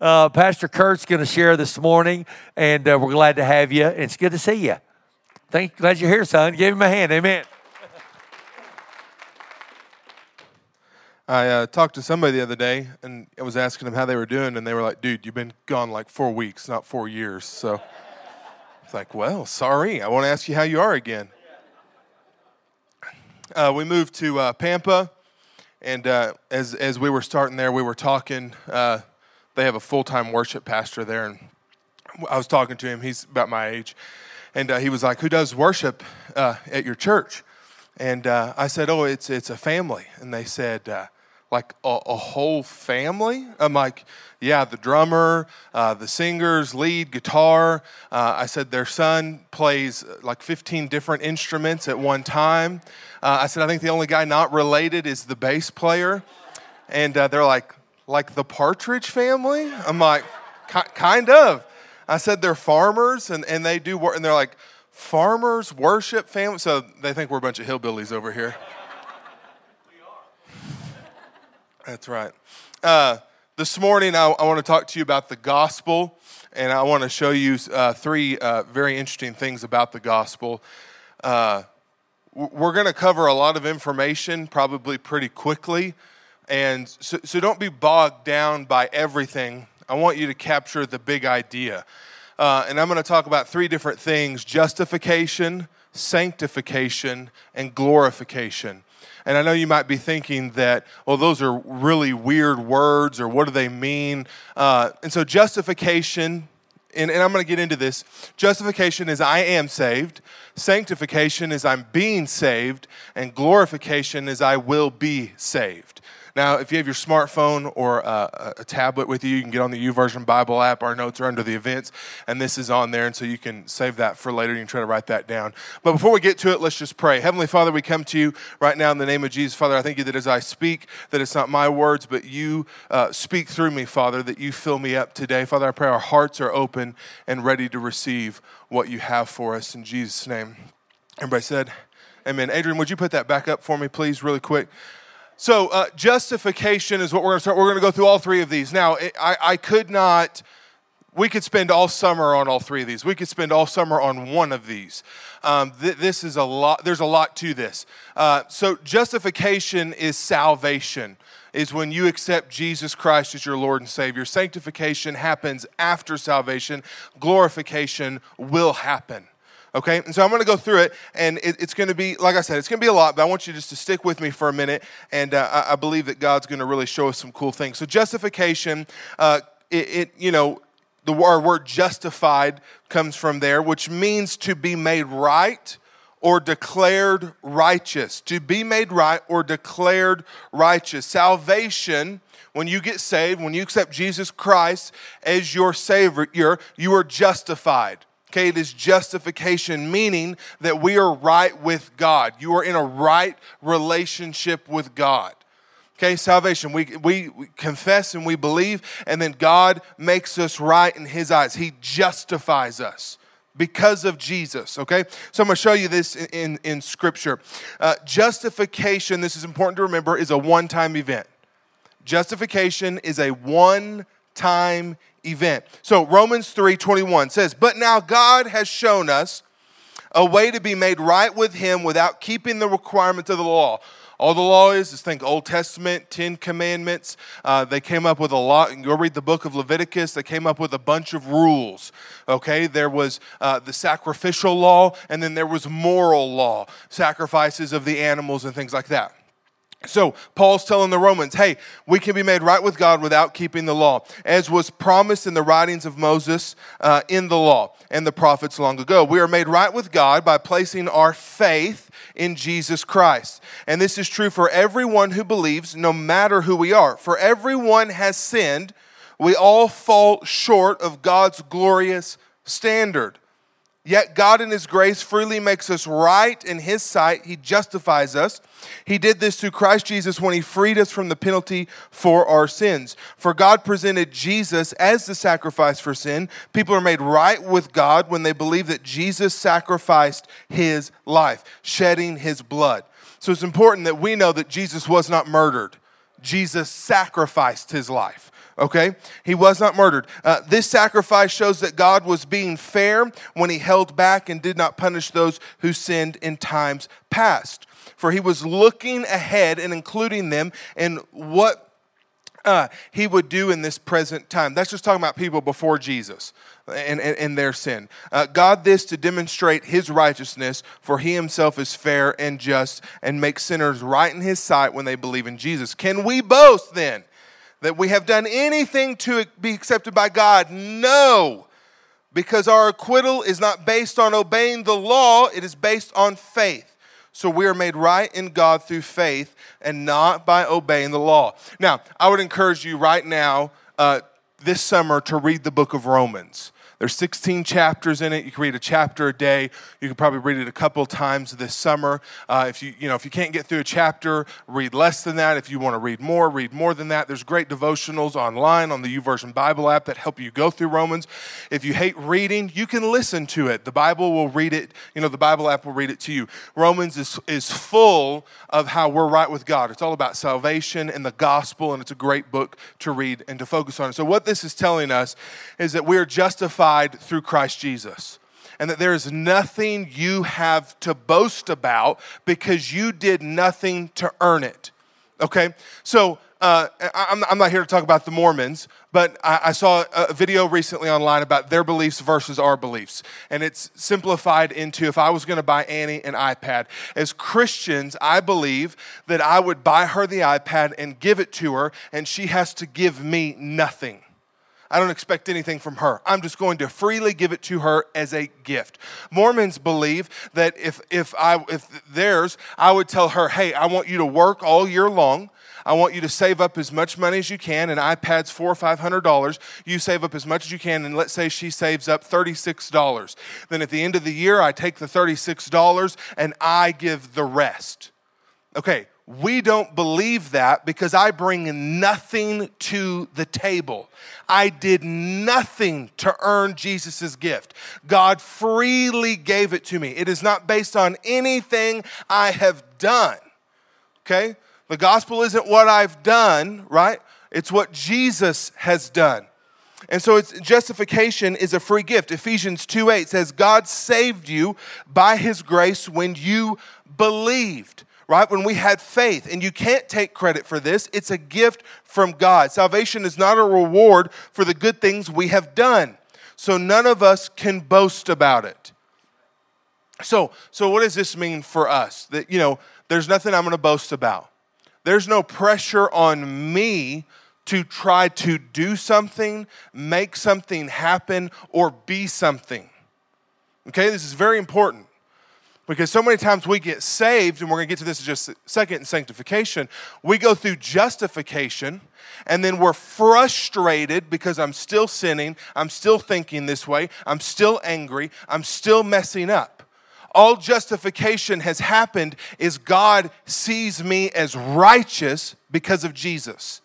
Uh, Pastor Kurt's going to share this morning, and uh, we're glad to have you. It's good to see you. Thank, glad you're here, son. Give him a hand. Amen. I uh, talked to somebody the other day, and I was asking them how they were doing, and they were like, "Dude, you've been gone like four weeks, not four years." So it's like, "Well, sorry. I want to ask you how you are again." Uh, we moved to uh, Pampa, and uh, as as we were starting there, we were talking. Uh, they have a full time worship pastor there, and I was talking to him. He's about my age, and uh, he was like, "Who does worship at your church?" And I said, "Oh, it's it's a family." And they said like a, a, whole family? I'm like, yeah, the drummer, uh, the singers, lead, guitar. Uh, I said their son plays uh, like 15 different instruments at one time. Uh, I said, I think the only guy not related is the bass player. And uh, they're like, like the Partridge family? I'm like, kind of. I said they're farmers and, and they do work, and they're like, farmers worship family. So they think we're a bunch of hillbillies over here. We are. That's right. Uh, this morning, I, I, want to talk to you about the gospel, and I want to show you uh, three uh, very interesting things about the gospel. Uh, we're going to cover a lot of information probably pretty quickly, and so, so don't be bogged down by everything. I want you to capture the big idea. Uh, and I'm going to talk about three different things justification, sanctification, and glorification. And I know you might be thinking that, well, those are really weird words, or what do they mean? Uh, and so, justification, and, and I'm going to get into this. Justification is I am saved, sanctification is I'm being saved, and glorification is I will be saved. Now, if you have your smartphone or a, a tablet with you, you can get on the YouVersion Bible app. Our notes are under the events, and this is on there, and so you can save that for later. You can try to write that down. But before we get to it, let's just pray. Heavenly Father, we come to you right now in the name of Jesus. Father, I thank you that as I speak, that it's not my words, but you uh, speak through me, Father, that you fill me up today. Father, I pray our hearts are open and ready to receive what you have for us in Jesus' name. Everybody said, Amen. Adrian, would you put that back up for me, please, really quick? So, uh, justification is what we're going to start. We're going to go through all three of these. Now, I, I could not, we could spend all summer on all three of these. We could spend all summer on one of these. Um, th- this is a lot, there's a lot to this. Uh, so, justification is salvation, is when you accept Jesus Christ as your Lord and Savior. Sanctification happens after salvation, glorification will happen. Okay, and so I'm going to go through it, and it, it's going to be, like I said, it's going to be a lot, but I want you just to stick with me for a minute, and uh, I, I, believe that God's going to really show us some cool things. So, justification, uh, it, it, you know, the our word justified comes from there, which means to be made right or declared righteous. To be made right or declared righteous. Salvation when you get saved, when you accept Jesus Christ as your Savior, you are justified. Okay, it is justification, meaning that we are right with God. You are in a right relationship with God. Okay, salvation. We, we, confess and we believe, and then God makes us right in His eyes. He justifies us because of Jesus. Okay, so I'm going to show you this in, in, in Scripture. Uh, justification, this is important to remember, is a one time event. Justification is a one time event. So Romans 3:21 says, "But now God has shown us a way to be made right with him without keeping the requirements of the law." All the law is is think Old Testament, Ten Commandments. Uh, they came up with a lot. Go read the book of Leviticus. They came up with a bunch of rules. Okay, there was uh, the sacrificial law, and then there was moral law, sacrifices of the animals and things like that. So, Paul's telling the Romans, hey, we can be made right with God without keeping the law, as was promised in the writings of Moses uh, in the law and the prophets long ago. We are made right with God by placing our faith in Jesus Christ. And this is true for everyone who believes, no matter who we are. For everyone has sinned, we all fall short of God's glorious standard. Yet God, in His grace, freely makes us right in His sight. He justifies us. He did this through Christ Jesus when He freed us from the penalty for our sins. For God presented Jesus as the sacrifice for sin. People are made right with God when they believe that Jesus sacrificed His life, shedding His blood. So it's important that we know that Jesus was not murdered, Jesus sacrificed His life Okay? He was not murdered. Uh, this sacrifice shows that God was being fair when he held back and did not punish those who sinned in times past. For he was looking ahead and including them in what uh, he would do in this present time. That's just talking about people before Jesus and, and, and their sin. Uh, God, this to demonstrate his righteousness, for he himself is fair and just and makes sinners right in his sight when they believe in Jesus. Can we boast then that we have done anything to be accepted by God? No, because our acquittal is not based on obeying the law, it is based on faith. So we are made right in God through faith and not by obeying the law. Now, I would encourage you right now, uh, this summer, to read the book of Romans. There's 16 chapters in it. You can read a chapter a day. You can probably read it a couple times this summer. Uh, if you you know if you can't get through a chapter, read less than that. If you want to read more, read more than that. There's great devotionals online on the YouVersion Bible app that help you go through Romans. If you hate reading, you can listen to it. The Bible will read it. You know the Bible app will read it to you. Romans is is full of how we're right with God. It's all about salvation and the gospel, and it's a great book to read and to focus on. So what this is telling us is that we are justified justified through Christ Jesus. And that there is nothing you have to boast about because you did nothing to earn it. Okay? So, uh, I'm, I'm, not here to talk about the Mormons, but I, I, saw a video recently online about their beliefs versus our beliefs. And it's simplified into if I was going to buy Annie an iPad. As Christians, I believe that I would buy her the iPad and give it to her, and she has to give me nothing. I don't expect anything from her. I'm just going to freely give it to her as a gift. Mormons believe that if, if, I, if theirs, I would tell her, hey, I want you to work all year long. I want you to save up as much money as you can. and iPad's four or five hundred dollars. You save up as much as you can, and let's say she saves up thirty-six dollars. Then at the end of the year, I take the thirty-six dollars and I give the rest. Okay, we don't believe that because I bring nothing to the table. I did nothing to earn Jesus' gift. God freely gave it to me. It is not based on anything I have done. Okay? The gospel isn't what I've done, right? It's what Jesus has done. And so it's justification is a free gift. Ephesians 2 8 says, God saved you by his grace when you believed right? When we had faith. And you can't take credit for this, it's a gift from God. Salvation is not a reward for the good things we have done. So none of us can boast about it. So, so what does this mean for us? That, you know, there's nothing I'm going to boast about. There's no pressure on me to try to do something, make something happen, or be something. Okay, this is very important. Because so many times we get saved, and we're going to get to this in just a second in sanctification. We go through justification, and then we're frustrated because I'm still sinning, I'm still thinking this way, I'm still angry, I'm still messing up. All justification has happened is God sees me as righteous because of Jesus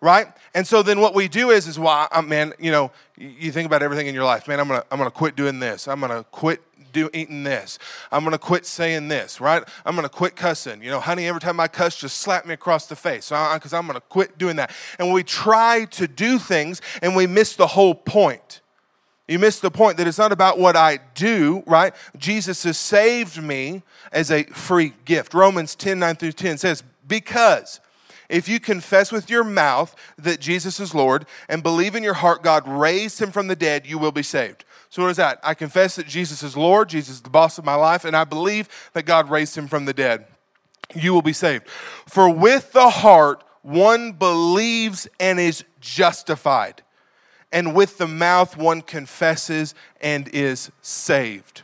right? And so then what we do is, is well, man, you know, you think about everything in your life, man. I'm gonna, I'm gonna quit doing this. I'm gonna quit do eating this. I'm gonna quit saying this, right? I'm gonna quit cussing. You know, honey, every time I cuss, just slap me across the face, uh, uh, because I'm gonna quit doing that. And we try to do things, and we miss the whole point. You miss the point that it's not about what I do, right? Jesus has saved me as a free gift. Romans 10 9 through 10 says, Because if you confess with your mouth that Jesus is Lord and believe in your heart God raised him from the dead, you will be saved. So, what is that? I confess that Jesus is Lord, Jesus is the boss of my life, and I believe that God raised him from the dead. You will be saved. For with the heart one believes and is justified, and with the mouth one confesses and is saved.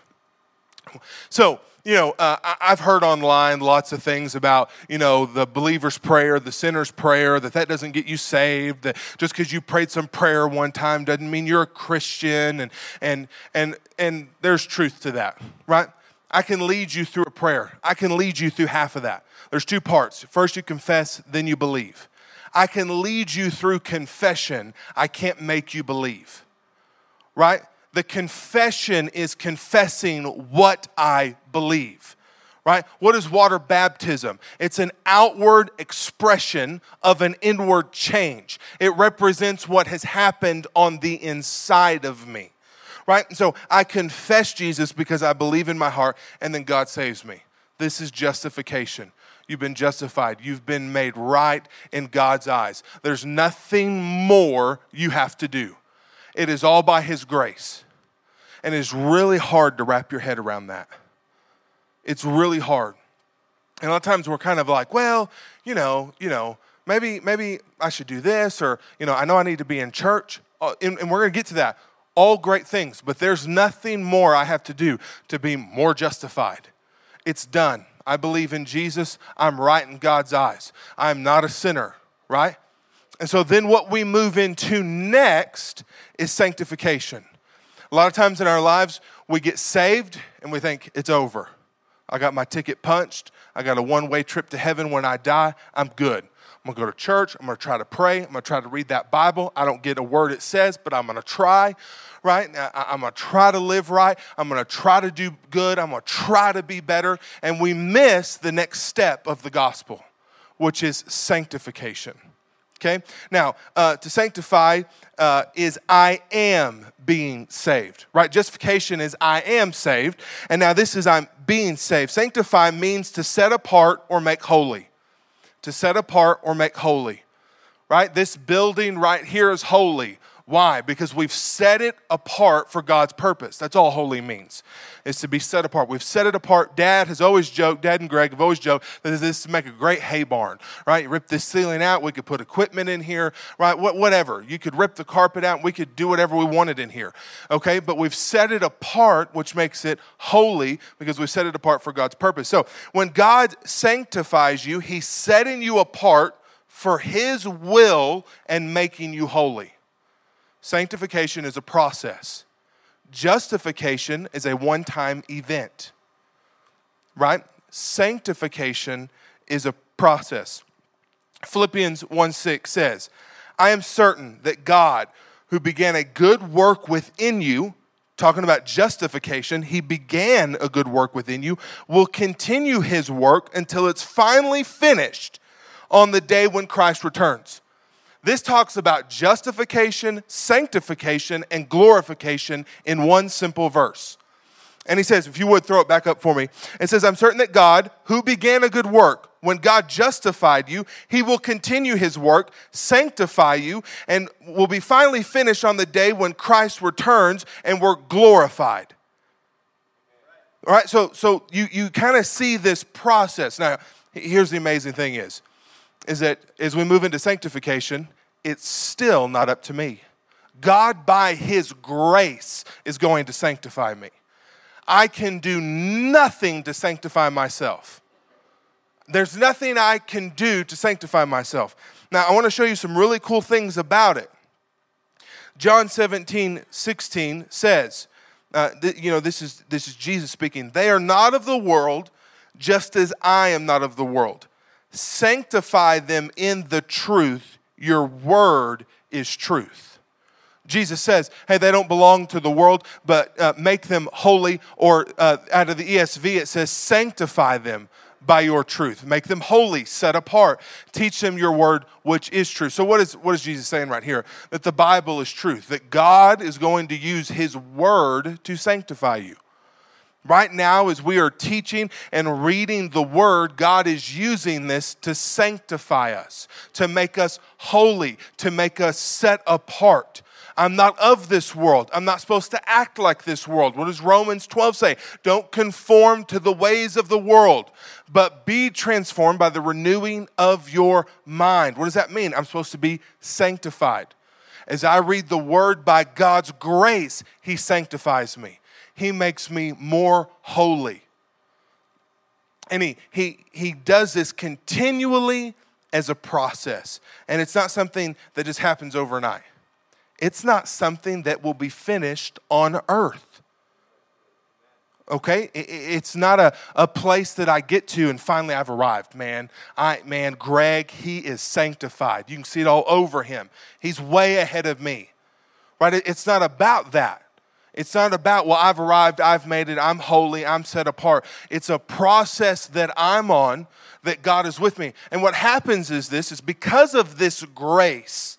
So, you know, uh, I've heard online lots of things about, you know, the believer's prayer, the sinner's prayer, that that doesn't get you saved. That just because you prayed some prayer one time doesn't mean you're a Christian. And, and, and, and there's truth to that, right? I can lead you through a prayer. I can lead you through half of that. There's two parts. First, you confess, then you believe. I can lead you through confession. I can't make you believe, right? The confession is confessing what I believe, right? What is water baptism? It's an outward expression of an inward change. It represents what has happened on the inside of me, right? And so I confess Jesus because I believe in my heart, and then God saves me. This is justification. You've been justified. You've been made right in God's eyes. There's nothing more you have to do. It is all by His grace. And it's really hard to wrap your head around that. It's really hard. And a lot of times we're kind of like, well, you know, you know, maybe maybe I should do this, or you know, I know I need to be in church, uh, and, and we're to get to that. All great things, but there's nothing more I have to do to be more justified. It's done. I believe in Jesus. I'm right in God's eyes. I'm not a sinner, right? And so then what we move into next is sanctification. A lot of times in our lives, we get saved and we think it's over. I got my ticket punched. I got a one way trip to heaven when I die. I'm good. I'm to go to church. I'm to try to pray. I'm to try to read that Bible. I don't get a word it says, but I'm to try, right? I'm to try to live right. I'm to try to do good. I'm to try to be better. And we miss the next step of the gospel, which is sanctification. Okay? Now, uh, to sanctify uh, is I am being saved, right? Justification is I am saved. And now this is I'm being saved. Sanctify means to set apart or make holy. To set apart or make holy, right? This building right here is holy. Why? Because we've set it apart for God's purpose. That's all holy means, is to be set apart. We've set it apart. Dad has always joked, Dad and Greg have always joked that this would make a great hay barn, right? You rip this ceiling out, we could put equipment in here, right? Whatever. You could rip the carpet out, we could do whatever we wanted in here, okay? But we've set it apart, which makes it holy because we've set it apart for God's purpose. So when God sanctifies you, He's setting you apart for His will and making you holy. Sanctification is a process, justification is a one time event, right? Sanctification is a process. Philippians 1 6 says, I am certain that God, who began a good work within you, talking about justification, he began a good work within you, will continue his work until it's finally finished on the day when Christ returns. This talks about justification, sanctification, and glorification in one simple verse. And he says, if you would throw it back up for me, it says, I'm certain that God, who began a good work, when God justified you, he will continue his work, sanctify you, and will be finally finished on the day when Christ returns and we're glorified. All right, so, so you, you kind of see this process. Now, here's the amazing thing is, is that as we move into sanctification, it's still not up to me. God, by His grace, is going to sanctify me. I can do nothing to sanctify myself. There's nothing I can do to sanctify myself. Now, I want to show you some really cool things about it. John 17, 16 says, uh, th- you know, this is, this is Jesus speaking. They are not of the world, just as I am not of the world sanctify them in the truth. Your word is truth. Jesus says, hey, they don't belong to the world, but uh, make them holy. Or uh, out of the ESV, it says, sanctify them by your truth. Make them holy, set apart. Teach them your word, which is true. So, what is, what is Jesus saying right here? That the Bible is truth, that God is going to use his word to sanctify you. Right now, as we are teaching and reading the Word, God is using this to sanctify us, to make us holy, to make us set apart. I'm not of this world. I'm not supposed to act like this world. What does Romans 12 say? Don't conform to the ways of the world, but be transformed by the renewing of your mind. What does that mean? I'm supposed to be sanctified. As I read the Word by God's grace, He sanctifies me. He makes me more holy. And he, he, he does this continually as a process. And it's not something that just happens overnight, it's not something that will be finished on earth. Okay? It's not a, a place that I get to and finally I've arrived, man. I man, Greg, he is sanctified. You can see it all over him. He's way ahead of me. Right? It's not about that. It's not about, well, I've arrived, I've made it, I'm holy, I'm set apart. It's a process that I'm on that God is with me. And what happens is this is because of this grace,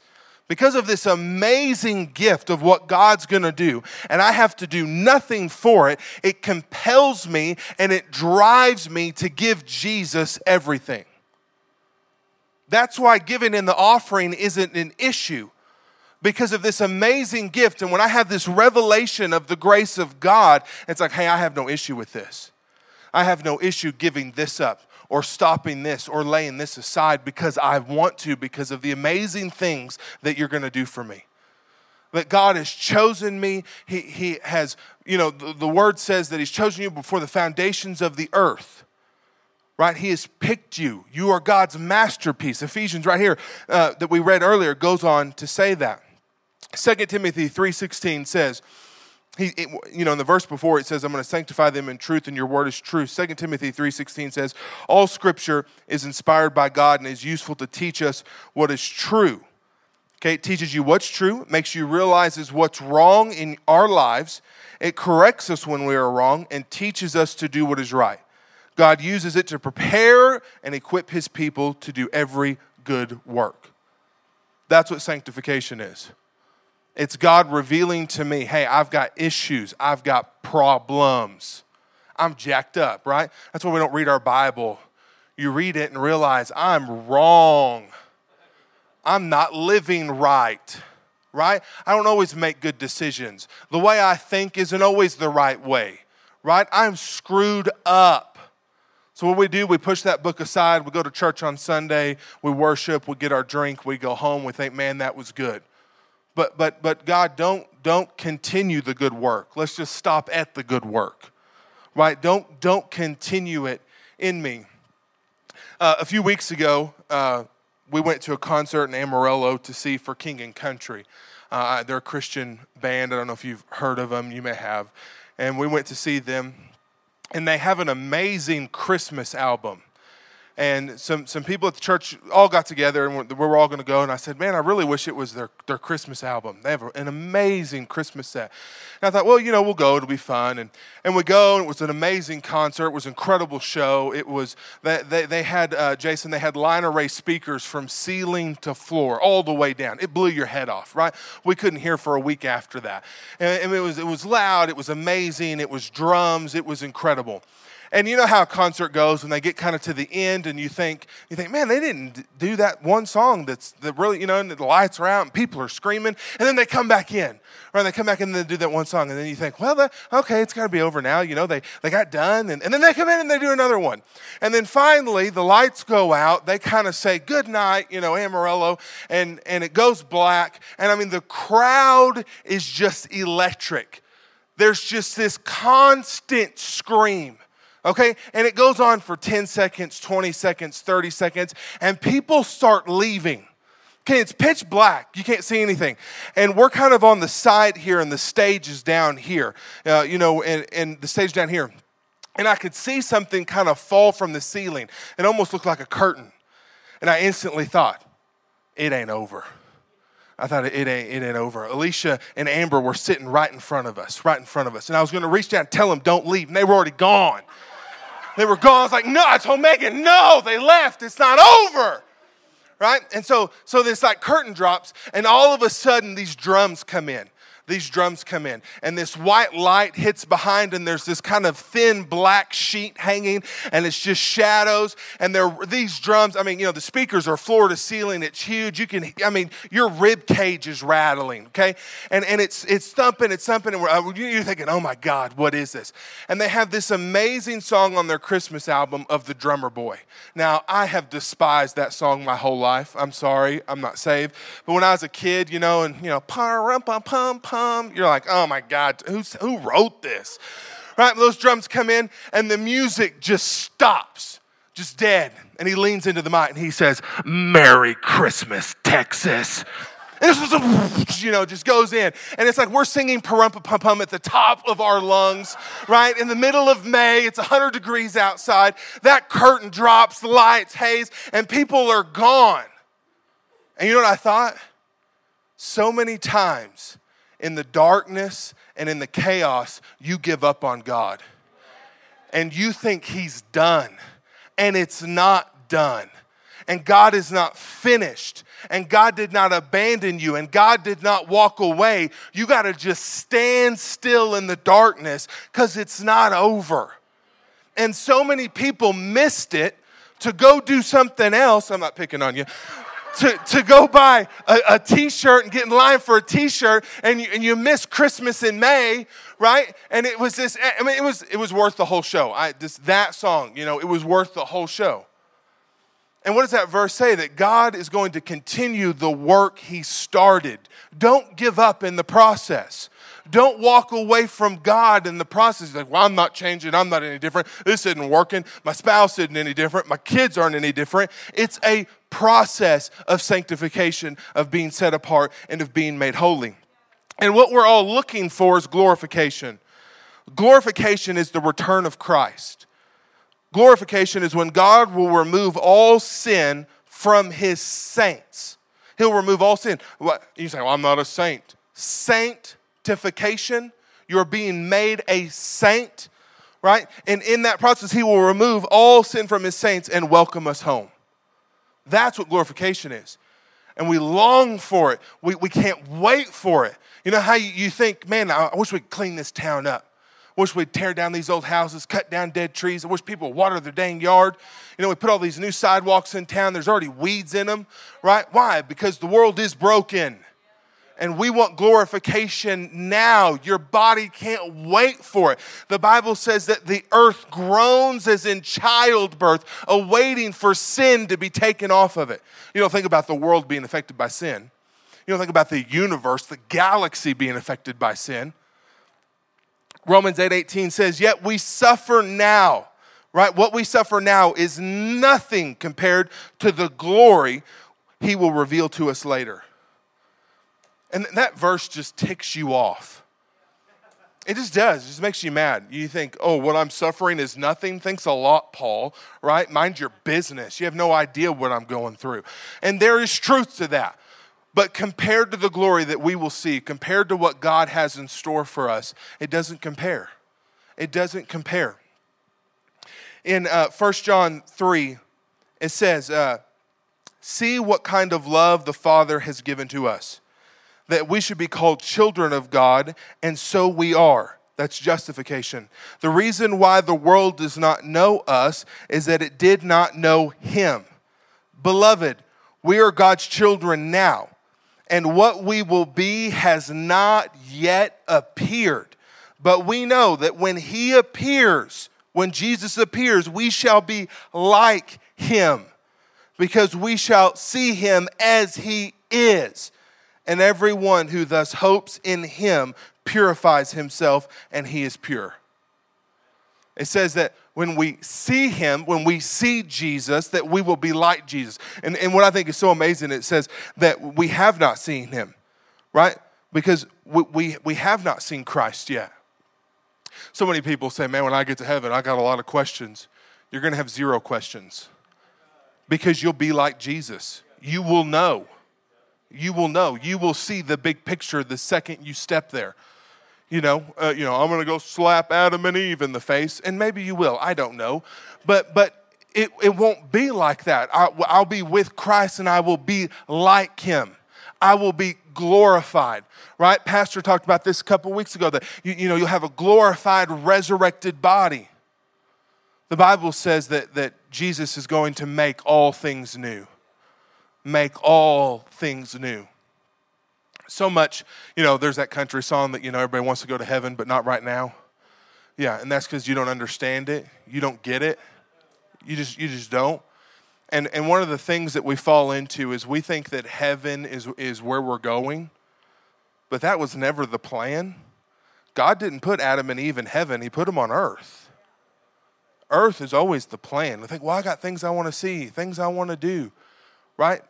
because of this amazing gift of what God's to do, and I have to do nothing for it, it compels me and it drives me to give Jesus everything. That's why giving in the offering isn't an issue because of this amazing gift. And when I have this revelation of the grace of God, it's like, hey, I have no issue with this. I have no issue giving this up or stopping this or laying this aside because I want to, because of the amazing things that you're going to do for me. That God has chosen me. He, he has, you know, the, the word says that He's chosen you before the foundations of the earth right he has picked you you are god's masterpiece ephesians right here uh, that we read earlier goes on to say that 2 Timothy 3.16 says, he, it, you know, in the verse before it says, I'm going to sanctify them in truth and your word is true. 2 Timothy 3.16 says, all scripture is inspired by God and is useful to teach us what is true. Okay, it teaches you what's true, makes you realize what's wrong in our lives. It corrects us when we are wrong and teaches us to do what is right. God uses it to prepare and equip his people to do every good work. That's what sanctification is. It's God revealing to me, hey, I've got issues, I've got problems. I'm jacked up, right? That's why we don't read our Bible. You read it and realize I'm wrong. I'm not living right, right? I don't always make good decisions. The way I think isn't always the right way, right? I'm screwed up. So, what we do, we push that book aside. We go to church on Sunday, we worship, we get our drink, we go home, we think, man, that was good. But but but God, don't don't continue the good work. Let's just stop at the good work. Right? Don't don't continue it in me. Uh, a few weeks ago, uh, we went to a concert in Amarillo to see For King and Country. Uh, they're a Christian band. I don't know if you've heard of them. You may have. And we went to see them, and they have an amazing Christmas album and some, some people at the church all got together and we were all going to go and i said man i really wish it was their, their christmas album. They have an amazing christmas set. And i thought well you know we'll go. It'll be fun. And, and we go and it was an amazing concert. It was an incredible show. It was they, they, they had uh, jason they had line array speakers from ceiling to floor all the way down. It blew your head off right? We couldn't hear for a week after that. And, and it, was, it was loud. It was amazing. It was drums. It was incredible and you know how a concert goes when they get kind of to the end and you think, you think, man, they didn't do that one song that's that really, you know, and the lights are out and people are screaming. And then they come back in, right? They come back in and they do that one song. And then you think, well, okay, it's got to be over now. You know, they, they got done. And, and then they come in and they do another one. And then finally, the lights go out. They kind of say, good night, you know, Amarillo. And, and it goes black. And I mean, the crowd is just electric. There's just this constant scream okay? And it goes on for 10 seconds, 20 seconds, 30 seconds, and people start leaving. Okay, it's pitch black. You can't see anything. And we're kind of on the side here, and the stage is down here, uh, you know, and, and the stage down here. And I could see something kind of fall from the ceiling. It almost looked like a curtain. And I instantly thought, it ain't over. I thought it ain't, it ain't over. Alicia and Amber were sitting right in front of us, right in front of us. And I was going to reach down and tell them, don't leave. And they were already gone. They were gone. I was like, no, I told Megan, no, they left. It's not over. Right? And so, so this like curtain drops, and all of a sudden these drums come in these drums come in. And this white light hits behind and there's this kind of thin black sheet hanging and it's just shadows. And there these drums i mean you know the speakers are floor to ceiling. It's huge. You can i mean your rib cage is rattling okay? And and it's it's thumping it's thumping. And uh, you're thinking oh my god what is this? And they have this amazing song on their christmas album of the drummer boy. Now i have despised that song my whole life. I'm sorry. I'm not saved. But when i was a kid you know and you know pum pum pum pum. You're like, oh my God, who's, who wrote this? Right? Those drums come in and the music just stops, just dead. And he leans into the mic and he says, Merry Christmas, Texas. And this was, a, you know, just goes in. And it's like we're singing Parumpa Pum Pum at the top of our lungs, right? In the middle of May, it's 100 degrees outside. That curtain drops, the lights, haze, and people are gone. And you know what I thought? So many times in the darkness and in the chaos, you give up on God. And you think He's done, and it's not done. And God is not finished, and God did not abandon you, and God did not walk away. You got to just stand still in the darkness because it's not over. And so many people missed it to go do something else. I'm not picking on you to, to go buy a a t-shirt and get in line for a t-shirt and you, and you miss Christmas in May, right? And it was this, I mean, it was, it was worth the whole show. I, this, that song, you know, it was worth the whole show. And what does that verse say? That God is going to continue the work he started. Don't give up in the process. Don't walk away from God in the process. Like, well, I'm not changing. I'm not any different. This isn't working. My spouse isn't any different. My kids aren't any different. It's a process of sanctification, of being set apart, and of being made holy. And what we're all looking for is glorification. Glorification is the return of Christ. Glorification is when God will remove all sin from his saints. He'll remove all sin. You say, well, I'm not a saint. Sanctification, you're being made a saint, right? And in that process, he will remove all sin from his saints and welcome us home. That's what glorification is. And we long for it. We, we can't wait for it. You know how you, you think, man, I, wish we'd clean this town up. I wish we'd tear down these old houses, cut down dead trees. I wish people would water their dang yard. You know, we put all these new sidewalks in town. There's already weeds in them, right? Why? Because the world is broken and we want glorification now. Your body can't wait for it. The Bible says that the earth groans as in childbirth, awaiting for sin to be taken off of it. You don't think about the world being affected by sin. You don't think about the universe, the galaxy being affected by sin. Romans 8:18 says, "Yet we suffer now." Right? What we suffer now is nothing compared to the glory he will reveal to us later. And that verse just ticks you off. It just does. It just makes you mad. You think, oh, what I'm suffering is nothing. Thanks a lot, Paul, right? Mind your business. You have no idea what I'm going through. And there is truth to that. But compared to the glory that we will see, compared to what God has in store for us, it doesn't compare. It doesn't compare. In uh, 1 John 3, it says, uh, See what kind of love the Father has given to us that we should be called children of God, and so we are. That's justification. The reason why the world does not know us is that it did not know Him. Beloved, we are God's children now, and what we will be has not yet appeared. But we know that when He appears, when Jesus appears, we shall be like Him, because we shall see Him as He is and everyone who thus hopes in him purifies himself, and he is pure. It says that when we see him, when we see Jesus, that we will be like Jesus. And, and what I think is so amazing, it says that we have not seen him, right? Because we, we, we have not seen Christ yet. So many people say, man, when I get to heaven, I got a lot of questions. You're going to have zero questions because you'll be like Jesus. You will know you will know. You will see the big picture the second you step there. You know, uh, you know, I'm going to go slap Adam and Eve in the face, and maybe you will. I don't know, but but it, it won't be like that. I, I'll be with Christ, and I will be like Him. I will be glorified. Right? Pastor talked about this a couple weeks ago. That you, you know you'll have a glorified, resurrected body. The Bible says that that Jesus is going to make all things new make all things new. So much, you know, there's that country song that, you know, everybody wants to go to heaven, but not right now. Yeah, and that's because you don't understand it. You don't get it. You just you just don't. And and one of the things that we fall into is we think that heaven is is where we're going, but that was never the plan. God didn't put Adam and Eve in heaven, He put them on earth. Earth is always the plan. We think, well, I got things I want to see, things I want to do, right?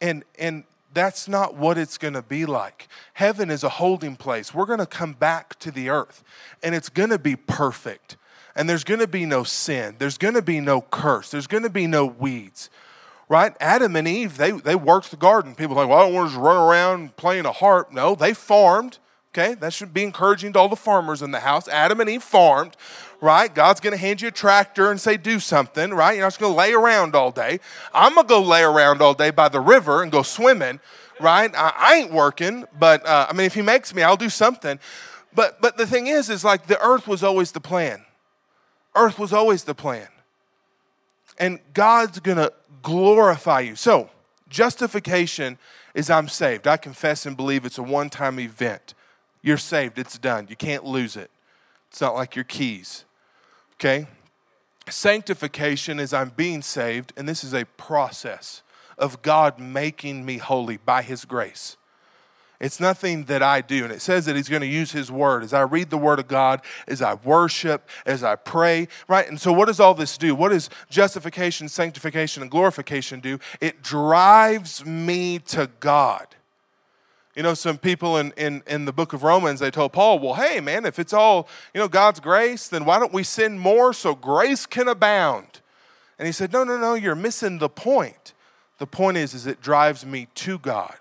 And, and that's not what it's going to be like. Heaven is a holding place. We're going to come back to the earth, and it's going to be perfect. And there's going to be no sin. There's going to be no curse. There's going to be no weeds. Right? Adam and Eve, they, they worked the garden. People like, well, I don't want to just run around playing a harp. No, they farmed. Okay, that should be encouraging to all the farmers in the house. Adam and Eve farmed, right? God's going to hand you a tractor and say, do something, right? You're not just going to lay around all day. I'm going to go lay around all day by the river and go swimming, right? I, I ain't working, but uh, I mean, if He makes me, I'll do something. But, but the thing is, is like the earth was always the plan. Earth was always the plan. And God's going to glorify you. So, justification is I'm saved. I confess and believe it's a one time event. You're saved, it's done. You can't lose it. It's not like your keys. Okay? Sanctification is I'm being saved, and this is a process of God making me holy by His grace. It's nothing that I do. And it says that He's going to use His Word. As I read the Word of God, as I worship, as I pray, right? And so, what does all this do? What does justification, sanctification, and glorification do? It drives me to God. You know, some people in, in, in the book of Romans, they told Paul, well, hey, man, if it's all, you know, God's grace, then why don't we sin more so grace can abound? And he said, no, no, no, you're missing the point. The point is, is it drives me to God.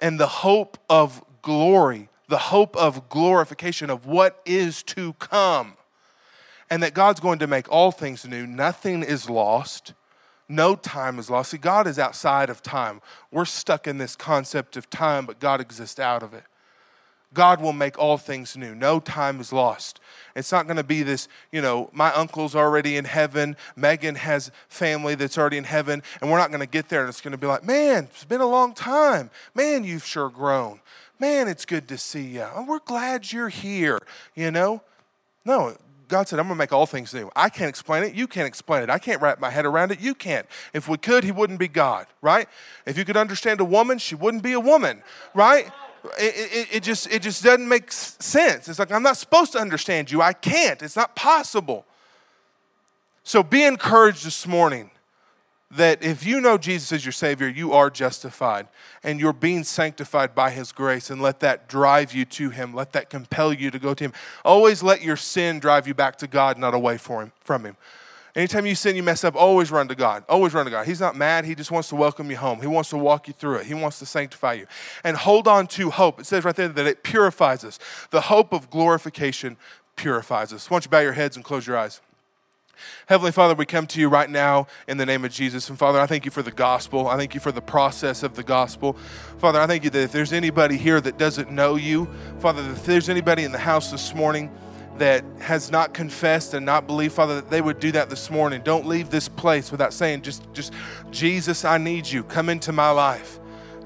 And the hope of glory, the hope of glorification of what is to come. And that God's going to make all things new. Nothing is lost no time is lost. See, God is outside of time. We're stuck in this concept of time, but God exists out of it. God will make all things new. No time is lost. It's not going to be this, you know, my uncle's already in heaven. Megan has family that's already in heaven. And we're not going to get there and it's going to be like, man, it's been a long time. Man, you've sure grown. Man, it's good to see you. Oh, we're glad you're here, you know? No, God said, I'm going to make all things new. I can't explain it. You can't explain it. I can't wrap my head around it. You can't. If we could, He wouldn't be God, right? If you could understand a woman, she wouldn't be a woman, right? It, it, it, just, it just doesn't make sense. It's like, I'm not supposed to understand you. I can't. It's not possible. So be encouraged this morning that if you know Jesus as your Savior, you are justified and you're being sanctified by His grace, and let that drive you to Him. Let that compel you to go to Him. Always let your sin drive you back to God, not away from Him. Anytime you sin, you mess up, always run to God. Always run to God. He's not mad. He just wants to welcome you home. He wants to walk you through it. He wants to sanctify you. And hold on to hope. It says right there that it purifies us. The hope of glorification purifies us. Why don't you bow your heads and close your eyes? Heavenly Father, we come to you right now in the name of Jesus. And Father, I thank you for the gospel. I thank you for the process of the gospel. Father, I thank you that if there's anybody here that doesn't know you, Father, if there's anybody in the house this morning that has not confessed and not believed, Father, that they would do that this morning. Don't leave this place without saying, just, just Jesus, I need you. Come into my life.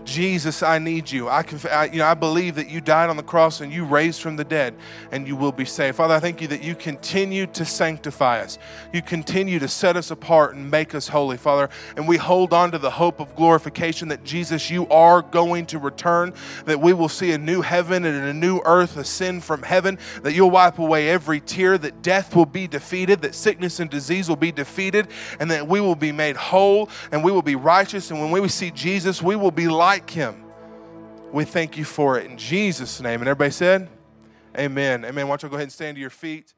Jesus, I need you. I, conf- I, you know, I believe that you died on the cross and you raised from the dead and you will be saved. Father, I thank you that you continue to sanctify us. You continue to set us apart and make us holy, Father. And we hold on to the hope of glorification that Jesus, you are going to return, that we will see a new heaven and a new earth ascend from heaven, that you'll wipe away every tear, that death will be defeated, that sickness and disease will be defeated, and that we will be made whole and we will be righteous. And when we see Jesus, we will be like like him. We thank you for it in Jesus' name. And everybody said, Amen. Amen. Why don't you go ahead and stand to your feet?